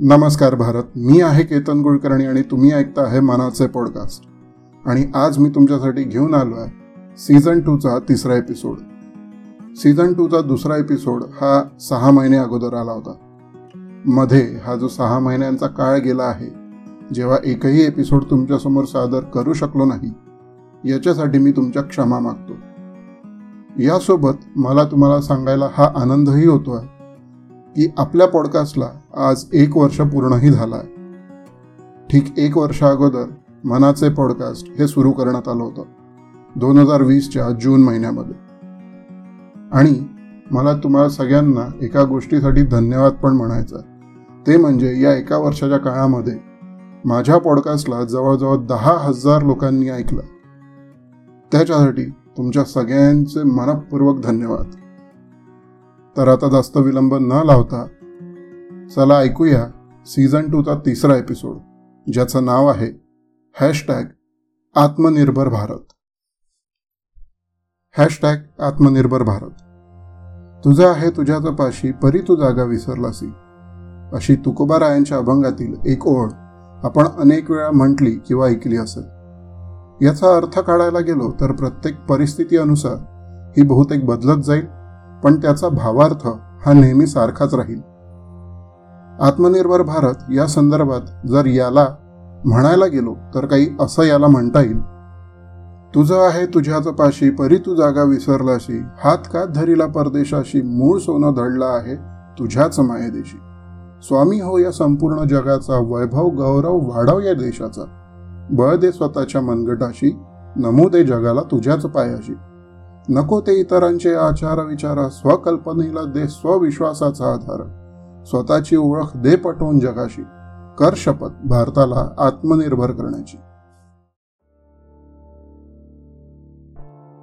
नमस्कार भारत. मी आहे केतन कुलकर्णी आणि तुम्ही ऐकता आहे मनाचे पॉडकास्ट आणि आज मी तुमच्यासाठी घेऊन आलो आहे सीझन टूचा तिसरा एपिसोड सीझन टूचा दुसरा एपिसोड हा सहा महिने अगोदर आला होता. मध्ये हा जो सहा महिन्यांचा काळ गेला आहे जेव्हा एकही एपिसोड तुमच्यासमोर सादर करू शकलो नाही याच्यासाठी मी तुमच्या क्षमा मागतो. यासोबत मला तुम्हाला सांगायला हा आनंदही होतो आहे की आपल्या पॉडकास्टला आज एक वर्ष पूर्णही झालं आहे ठीक एक वर्ष अगोदर मनाचे पॉडकास्ट हे सुरू करण्यात आलं होतं. दोन हजार वीसच्या जून महिन्यामध्ये. आणि मला तुम्हाला सगळ्यांना एका गोष्टीसाठी धन्यवाद पण म्हणायचा आहे. ते म्हणजे या एका वर्षाच्या काळामध्ये माझ्या पॉडकास्टला जवळजवळ दहा हजार लोकांनी ऐकलं. त्याच्यासाठी तुमच्या सगळ्यांचे मनपूर्वक धन्यवाद. तर आता जास्त विलंब न लावता चला ऐकूया सीझन टूचा तिसरा एपिसोड ज्याचं नाव आहे हॅशटॅग आत्मनिर्भर भारत. हॅशटॅग आत्मनिर्भर भारत. तुझं आहे तुझ्या तपाशी परी तू जागा विसरलासी. अशी तुकोबारायांच्या अभंगातील एक ओळ आपण अनेक वेळा म्हटली किंवा ऐकली असेल. याचा अर्थ काढायला गेलो तर प्रत्येक परिस्थिती अनुसार ही बहुतेक बदलत जाईल. पण त्याचा भावार्थ हा नेहमी सारखाच राहील. आत्मनिर्भर भारत या संदर्भात जर याला म्हणायला गेलो तर काही असं याला म्हणता येईल तुझं आहे तुझ्याच पाशी परी तू जागा विसरलाशी हात का धरीला परदेशाशी मूळ सोनं धडलं आहे तुझ्याच मायदेशी. स्वामी हो या संपूर्ण जगाचा वैभव गौरव वाढव या देशाचा. बळ दे स्वतःच्या मनगटाशी नमू दे जगाला तुझ्याच पायाशी. नको ते इतरांचे आचार विचार स्वकल्पनेला दे स्वविश्वासाचा आधार. स्वतःची ओळख दे पटवून जगाशी. कर शपथ भारताला आत्मनिर्भर करण्याची.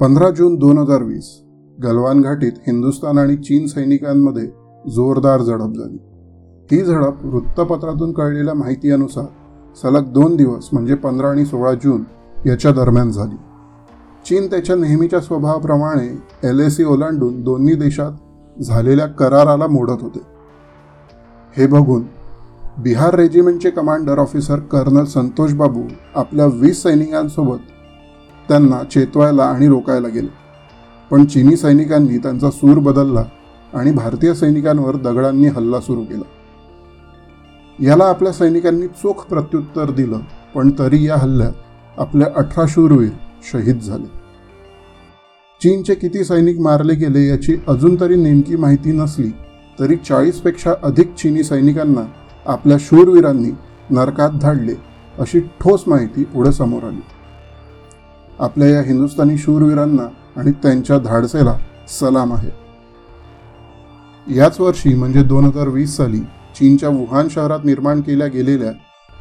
पंधरा जून दोन हजार वीस गलवान घाटीत हिंदुस्थान आणि चीन सैनिकांमध्ये जोरदार झडप झाली. ही झडप वृत्तपत्रातून कळलेल्या माहितीनुसार सलग दोन दिवस म्हणजे पंधरा आणि सोळा जून याच्या दरम्यान झाली. चीन त्याच्या नेहमीच्या स्वभावाप्रमाणे एल ए सी ओलांडून दोन्ही देशात झालेल्या कराराला मोडत होते. हे बघून Bihar रेजिमेंटचे commander officer colonel Santosh Babu आपल्या वीस सैनिकांसोबत त्यांना चेतवायला आणि रोकायला गेले. पण चीनी सैनिकांनी त्यांचा सूर बदलला आणि भारतीय सैनिकांवर दगडांनी हल्ला सुरू केला. याला आपल्या सैनिकांनी चोख प्रत्युत्तर दिलं पण तरी या हल्ल्यात आपल्या अठरा शूरवीर शहीद झाले. चीनचे किती सैनिक मारले गेले याची अजून तरी नेमकी माहिती नसली तरी चाळीसपेक्षा अधिक चीनी सैनिकांना आपल्या शूरवीरांनी नरकात धाडले अशी ठोस माहिती पुढे समोर आली. आपल्या या हिंदुस्थानी शूरवीरांना आणि त्यांच्या धाडसेला सलाम आहे. याच वर्षी म्हणजे दोन हजार वीस साली चीनच्या वुहान शहरात निर्माण केल्या गेलेल्या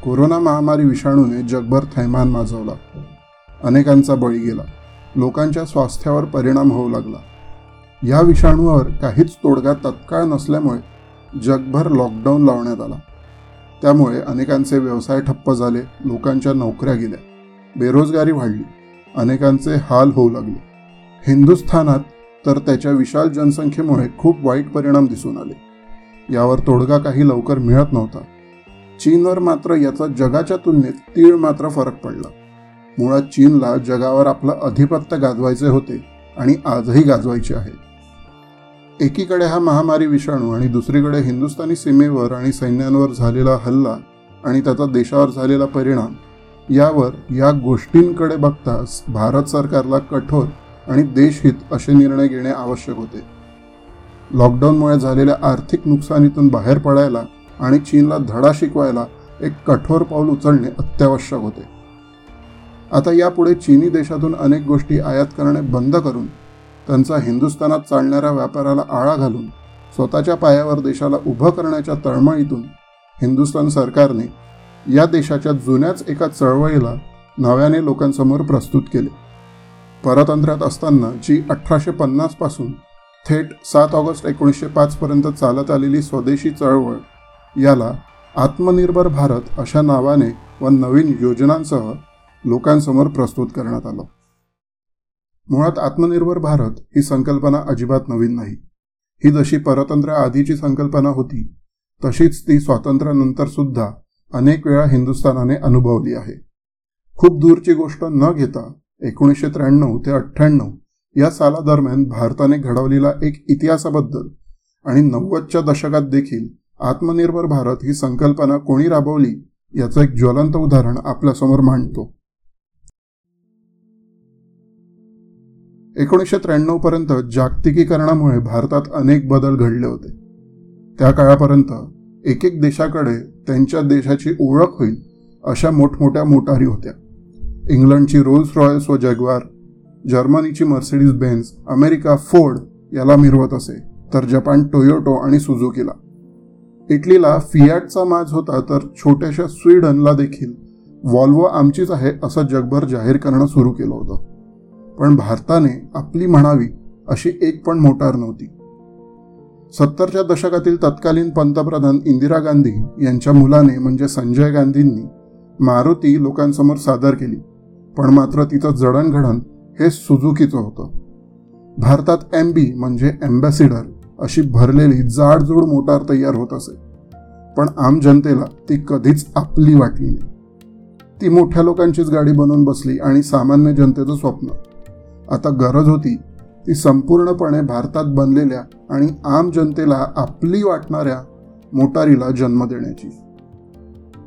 कोरोना महामारी विषाणूने जगभर थैमान माजवला. अनेकांचा बळी गेला. लोकांच्या स्वास्थ्यावर परिणाम होऊ लागला. या विषाणूवर काहीच तोडगा तत्काळ नसल्यामुळे जगभर लॉकडाऊन लावण्यात आला. त्यामुळे अनेकांचे व्यवसाय ठप्प झाले लोकांच्या नोकऱ्या गेल्या बेरोजगारी वाढली अनेकांचे हाल होऊ लागले. हिंदुस्थानात तर त्याच्या विशाल जनसंख्येमुळे खूप वाईट परिणाम दिसून आले. यावर तोडगा काही लवकर मिळत नव्हता. चीनवर मात्र याचा जगाच्या तुलनेत तीळ मात्र फरक पडला. मुळात चीनला जगावर आपलं अधिपत्य गाजवायचे होते आणि आजही गाजवायचे आहे. एकीकडे हा महामारी विषाणू आणि दुसरीकडे हिंदुस्थानी सीमेवर आणि सैन्यांवर झालेला हल्ला आणि त्याचा देशावर झालेला परिणाम यावर या गोष्टींकडे बघताच भारत सरकारला कठोर आणि देशहित असे निर्णय घेणे आवश्यक होते. लॉकडाऊनमुळे झालेल्या आर्थिक नुकसानीतून बाहेर पडायला आणि चीनला धडा शिकवायला एक कठोर पाऊल उचलणे अत्यावश्यक होते. आता यापुढे चीनी देशातून अनेक गोष्टी आयात करणे बंद करून त्यांचा हिंदुस्थानात चालणाऱ्या व्यापाराला आळा घालून स्वतःच्या पायावर देशाला उभं करण्याच्या तळमळीतून हिंदुस्थान सरकारने या देशाच्या जुन्याच एका चळवळीला नव्याने लोकांसमोर प्रस्तुत केले. परतंत्र्यात असताना जी अठराशे पन्नासपासून थेट सात ऑगस्ट एकोणीसशे पाचपर्यंत चालत आलेली स्वदेशी चळवळ याला आत्मनिर्भर भारत अशा नावाने व नवीन योजनांसह लोकांसमोर प्रस्तुत करण्यात आलं. मुळात आत्मनिर्भर भारत ही संकल्पना अजिबात नवीन नाही. ही जशी परतंत्र आधीची संकल्पना होती तशीच ती स्वातंत्र्यानंतर सुद्धा अनेक वेळा हिंदुस्थानाने अनुभवली आहे. खूप दूरची गोष्ट न घेता एकोणीसशे त्र्याण्णव ते अठ्ठ्याण्णव या सालादरम्यान भारताने घडवलेला एक इतिहासाबद्दल आणि नव्वदच्या दशकात देखील आत्मनिर्भर भारत ही संकल्पना कोणी राबवली याचं एक ज्वलंत उदाहरण आपल्यासमोर मांडतो. एकोणीसशे त्र्याण्णव पर्यंत जागतिकीकरणामुळे भारतात अनेक बदल घडले होते. त्या काळापर्यंत एक एक देशाकडे त्यांच्या देशाची ओळख होईल अशा मोठमोठ्या मोटारी होत्या. इंग्लंडची रोल्स रॉयल्स व जगवार जर्मनीची मर्सिडीज बेन्स अमेरिका फोर्ड याला मिरवत असे तर जपान टोयोटो आणि सुझुकीला. इटलीला फियाटचा माज होता तर छोट्याशा स्वीडनला देखील. वॉल्वो आमचीच आहे असं जगभर जाहीर करणं सुरू केलं होतं. पण भारताने आपली म्हणावी अशी एक पण मोटार नव्हती. सत्तरच्या दशकातील तत्कालीन पंतप्रधान इंदिरा गांधी यांच्या मुलाने म्हणजे संजय गांधींनी मारुती लोकांसमोर सादर केली पण मात्र तिचं जडणघडण हे सुझुकीचं होतं. भारतात एम बी म्हणजे अँबॅसिडर अशी भरलेली जाडजूड मोटार तयार होत असे पण आम जनतेला ती कधीच आपली वाटली नाही. ती मोठ्या लोकांचीच गाडी बनवून बसली आणि सामान्य जनतेचं स्वप्न आता गरज होती ती संपूर्णपणे भारतात बनलेल्या आणि आम जनतेला आपली वाटणाऱ्या मोटारीला जन्म देण्याची.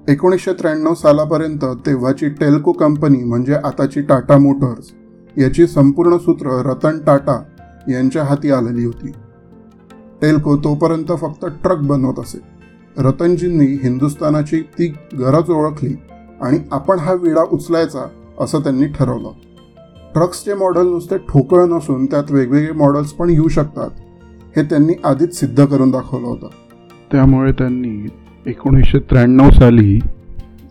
एकोणीसशे त्र्याण्णव सालापर्यंत तेव्हाची टेल्को कंपनी म्हणजे आताची टाटा मोटर्स याची संपूर्ण सूत्र रतन टाटा यांच्या हाती आलेली होती. टेल्को तोपर्यंत फक्त ट्रक बनवत असे. रतनजींनी हिंदुस्थानाची ती गरज ओळखली आणि आपण हा विडा उचलायचा असं त्यांनी ठरवलं. ट्रक्सचे मॉडेल नुसते ठोकळ नसून त्यात वेगवेगळे मॉडेल्स पण येऊ शकतात हे त्यांनी आधीच सिद्ध करून दाखवलं होतं. त्यामुळे त्यांनी एकोणीसशे त्र्याण्णव साली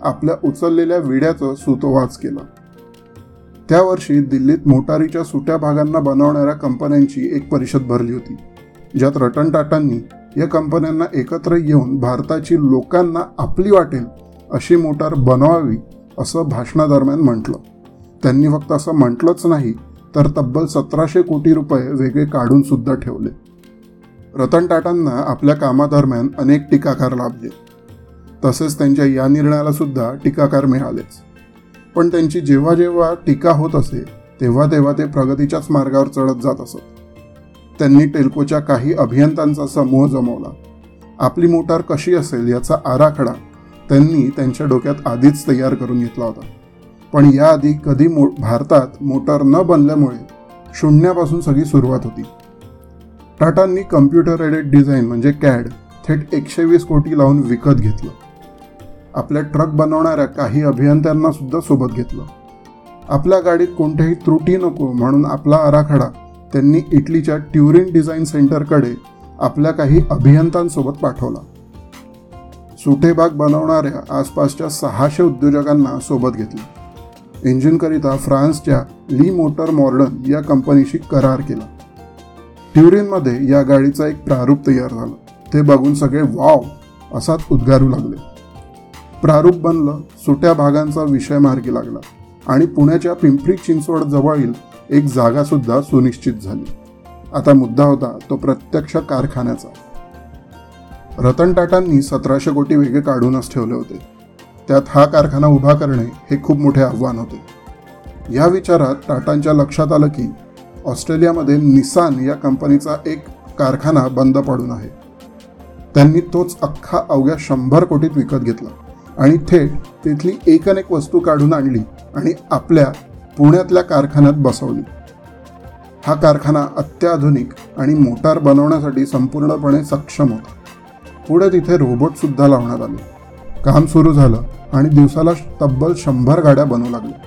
आपल्या उचललेल्या विड्याचं सुतोवाच केला. त्या वर्षी दिल्लीत मोटारीच्या सुट्या भागांना बनवणाऱ्या कंपन्यांची एक परिषद भरली होती ज्यात रतन टाटांनी या कंपन्यांना एकत्र येऊन भारताची लोकांना आपली वाटेल अशी मोटार बनवावी असं भाषणादरम्यान म्हटलं. त्यांनी फक्त असं म्हटलंच नाही तर तब्बल सतराशे कोटी रुपये वेगळे काढून सुद्धा ठेवले. रतन टाटांना आपल्या कामादरम्यान अनेक टीकाकार लाभले. तसेच त्यांच्या या निर्णयाला सुद्धा टीकाकार मिळालेच. पण त्यांची जेव्हा जेव्हा टीका होत असे तेव्हा तेव्हा ते प्रगतीच्याच मार्गावर चढत जात असत. त्यांनी टेल्कोच्या काही अभियंत्यांचा समूह जमवला. आपली मोटार कशी असेल याचा आराखडा त्यांनी त्यांच्या डोक्यात आधीच तयार करून घेतला होता. पण याआधी कधी मो भारतात मोटार न बनल्यामुळे शून्यापासून सगळी सुरुवात होती. टाटांनी कम्प्युटर एडेड डिझाईन म्हणजे कॅड थेट एकशे वीस कोटी लावून विकत घेतलं. आपल्या ट्रक बनवणाऱ्या काही अभियंत्यांना सुद्धा सोबत घेतलं. आपल्या गाडीत कोणत्याही त्रुटी नको म्हणून आपला आराखडा त्यांनी इटलीच्या ट्युरिन डिझाईन सेंटरकडे आपल्या काही अभियंत्यांसोबत पाठवला. सुटेबाग बनवणाऱ्या आसपासच्या सहाशे उद्योजकांना सोबत घेतलं. इंजिनकरिता फ्रान्सच्या ली मोटर मॉर्डन या कंपनीशी करार केला. ट्युरिनमध्ये या गाडीचा एक प्रारूप तयार झालं. ते बघून सगळे वाव असाच उद्गारू लागले. प्रारूप बनलं सुट्या भागांचा विषय मार्गी लागला आणि पुण्याच्या पिंपरी चिंचवड जवळील एक जागा सुद्धा सुनिश्चित झाली. आता मुद्दा होता तो प्रत्यक्ष कारखान्याचा. रतन टाटांनी सतराशे कोटी वेगळे काढूनच ठेवले होते. त्यात हा कारखाना उभा करणे हे खूप मोठे आव्हान होते. या विचारात टाटांच्या लक्षात आलं की ऑस्ट्रेलियामध्ये निसान या कंपनीचा एक कारखाना बंद पडून आहे. त्यांनी तोच अख्खा अवघ्या शंभर कोटीत विकत घेतला आणि थेट तिथली एकनेक वस्तू काढून आणली आणि आपल्या पुण्यातल्या कारखान्यात बसवली. हा कारखाना अत्याधुनिक आणि मोटार बनवण्यासाठी संपूर्णपणे सक्षम होता. पुढे तिथे रोबोटसुद्धा लावण्यात आले. काम सुरू झालं आणि दिवसाला तब्बल शंभर गाड्या बनवू लागल्या.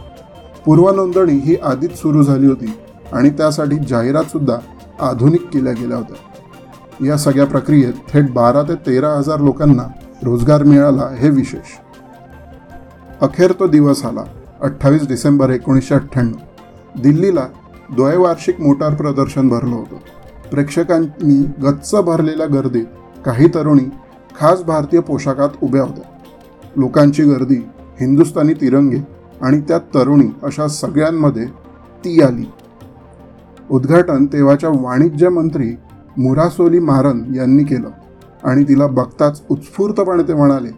पूर्वनोंदणी ही आधीच सुरू झाली होती आणि त्यासाठी जाहिरात सुद्धा आधुनिक केल्या गेल्या होत्या. या सगळ्या प्रक्रियेत थेट बारा ते तेरा हजार लोकांना रोजगार मिळाला हे विशेष. अखेर तो दिवस आला अठ्ठावीस डिसेंबर एकोणीसशे अठ्ठ्याण्णव. दिल्लीला द्वैवार्षिक मोटार प्रदर्शन भरलं होतं. प्रेक्षकांनी गच्च भरलेल्या गर्दीत काही तरुणी खास भारतीय पोशाखात उभ्या होत्या. लोकांची गर्दी हिंदुस्थानी तिरंगे आणि त्यात तरुणी अशा सगळ्यांमध्ये ती आली. उद्घाटन तेव्हाच्या वाणिज्य मंत्री मुरासोली मारन यांनी केलं आणि तिला बघताच उत्स्फूर्तपणे ते म्हणाले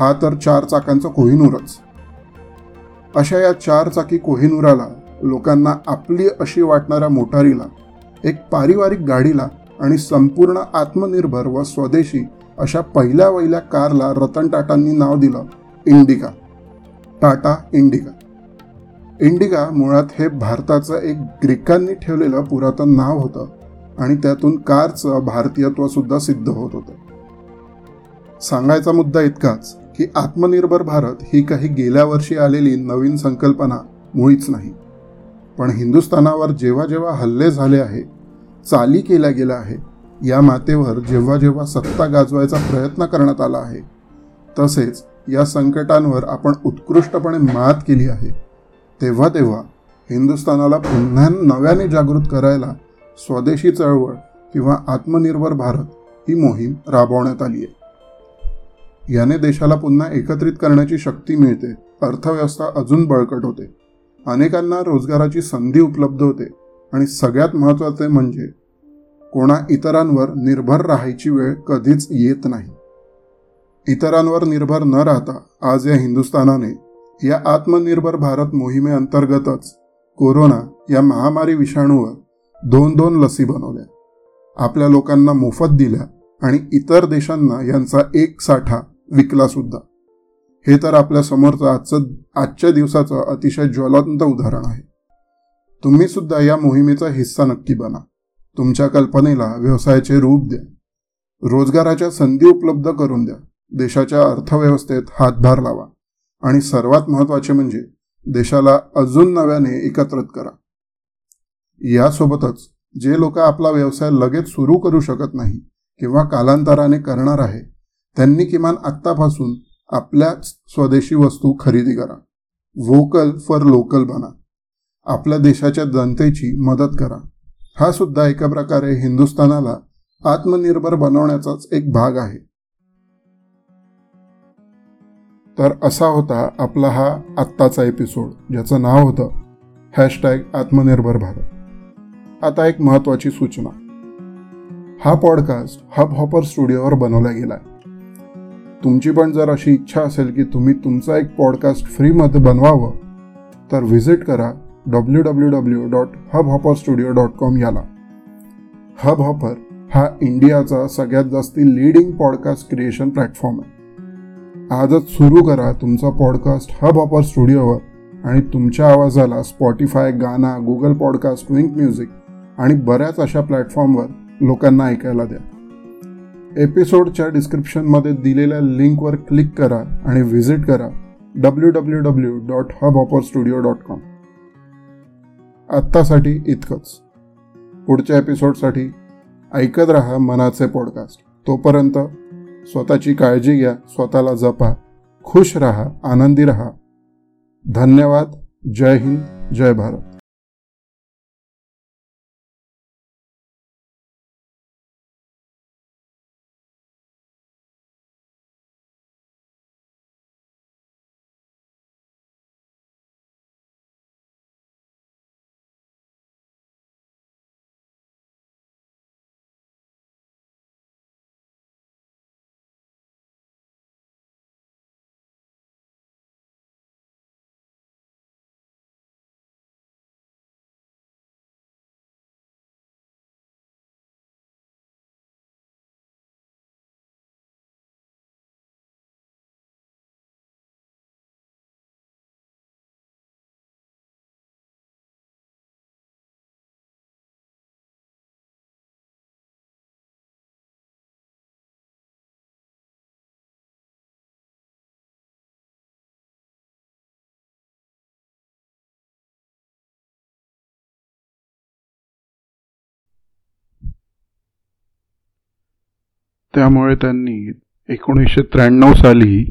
हा तर चार चाकांचा कोहिनूरच. अशा या चार चाकी कोहिनूराला लोकांना आपली अशी वाटणाऱ्या मोटारीला एक पारिवारिक गाडीला आणि संपूर्ण आत्मनिर्भर व स्वदेशी अशा पहिल्या वहिल्या कारला रतन टाटांनी नाव दिलं इंडिका. टाटा इंडिका. इंडिका मुळात हे भारताचं एक ग्रीकांनी ठेवलेलं पुरातन नाव होतं आणि त्यातून कारचं भारतीयत्वसुद्धा सिद्ध होत होतं. सांगायचा मुद्दा इतकाच की आत्मनिर्भर भारत ही काही गेल्या वर्षी आलेली नवीन संकल्पना मुळीच नाही. पण हिंदुस्थानावर जेव्हा जेव्हा हल्ले झाले आहे चाली केल्या गेल्या आहे या मातेवर जेव्हा जेव्हा सत्ता गाजवायचा प्रयत्न करण्यात आला आहे तसेच या संकटांवर आपण उत्कृष्टपणे मात केली आहे तेव्हा तेव्हा हिंदुस्थानाला पुन्हा नव्याने जागृत करायला स्वदेशी चळवळ किंवा आत्मनिर्भर भारत ही मोहीम राबवण्यात आली आहे. याने देशाला पुन्हा एकत्रित करण्याची शक्ती मिळते अर्थव्यवस्था अजून बळकट होते अनेकांना रोजगाराची संधी उपलब्ध होते आणि सगळ्यात महत्त्वाचे म्हणजे कोणा इतरांवर निर्भर राहायची वेळ कधीच येत नाही. इतरांवर निर्भर न राहता आज या हिंदुस्थानाने या आत्मनिर्भर भारत मोहिमेअंतर्गतच कोरोना या महामारी विषाणूवर दोन दोन लसी बनवल्या. आपल्या लोकांना मोफत दिल्या आणि इतर देशांना यांचा एक साठा विकला सुद्धा. हे तर आपल्या समोरचं आजचं आजच्या दिवसाचं अतिशय ज्वलंत उदाहरण आहे. तुम्ही सुद्धा या मोहिमेचा हिस्सा नक्की बना. तुमच्या कल्पनेला व्यवसायाचे रूप द्या. रोजगाराच्या संधी उपलब्ध करून द्या. देशाच्या अर्थव्यवस्थेत हातभार लावा. आणि सर्वात महत्त्वाचे म्हणजे देशाला अजून नव्याने एकत्रित करा. यासोबतच जे लोक आपला व्यवसाय लगेच सुरू करू शकत नाही किंवा कालांतराने करणार आहे त्यांनी किमान आत्तापासून आपल्याच स्वदेशी वस्तू खरेदी करा. व्होकल फॉर लोकल बना. आपल्या देशाच्या जनतेची मदत करा. हा सुद्धा एका प्रकारे हिंदुस्थानाला आत्मनिर्भर बनवण्याचाच एक भाग आहे. तर असा होता आपला हा आत्ताचा एपिसोड ज्याचं नाव होतं हॅशटॅग आत्मनिर्भर भारत. आता एक महत्वाची सूचना. हा पॉडकास्ट हब हॉपर स्टुडिओवर बनवला गेला तुमची पण जर अशी इच्छा असेल की तुम्ही तुमचा एक पॉडकास्ट फ्रीमध्ये बनवावं तर व्हिजिट करा W W W dot Hubhopper studio dot com याला. हब हॉपर हा इंडियाचा सगळ्यात जास्ती लीडिंग पॉडकास्ट क्रिएशन प्लॅटफॉर्म आहे. आजच सुरू करा तुमचा पॉडकास्ट हब हॉपर स्टुडिओवर आणि तुमच्या आवाजाला स्पॉटीफाय गाना गुगल पॉडकास्ट विंक म्युझिक आणि बऱ्याच अशा प्लॅटफॉर्मवर लोकांना ऐकायला द्या. एपिसोडच्या डिस्क्रिप्शनमध्ये दिलेल्या लिंकवर क्लिक करा आणि व्हिजिट करा. W W W dot Hubhopper studio dot com आत्तासाठी इतकंच. पुढच्या एपिसोडसाठी ऐकत रहा मनाचे पॉडकास्ट. तोपर्यंत स्वतःची काळजी घ्या स्वतःला जपा खुश रहा आनंदी रहा. धन्यवाद. जय हिंद जय भारत. त्यामुळे त्यांनी एकोणीसशे त्र्याण्णव साली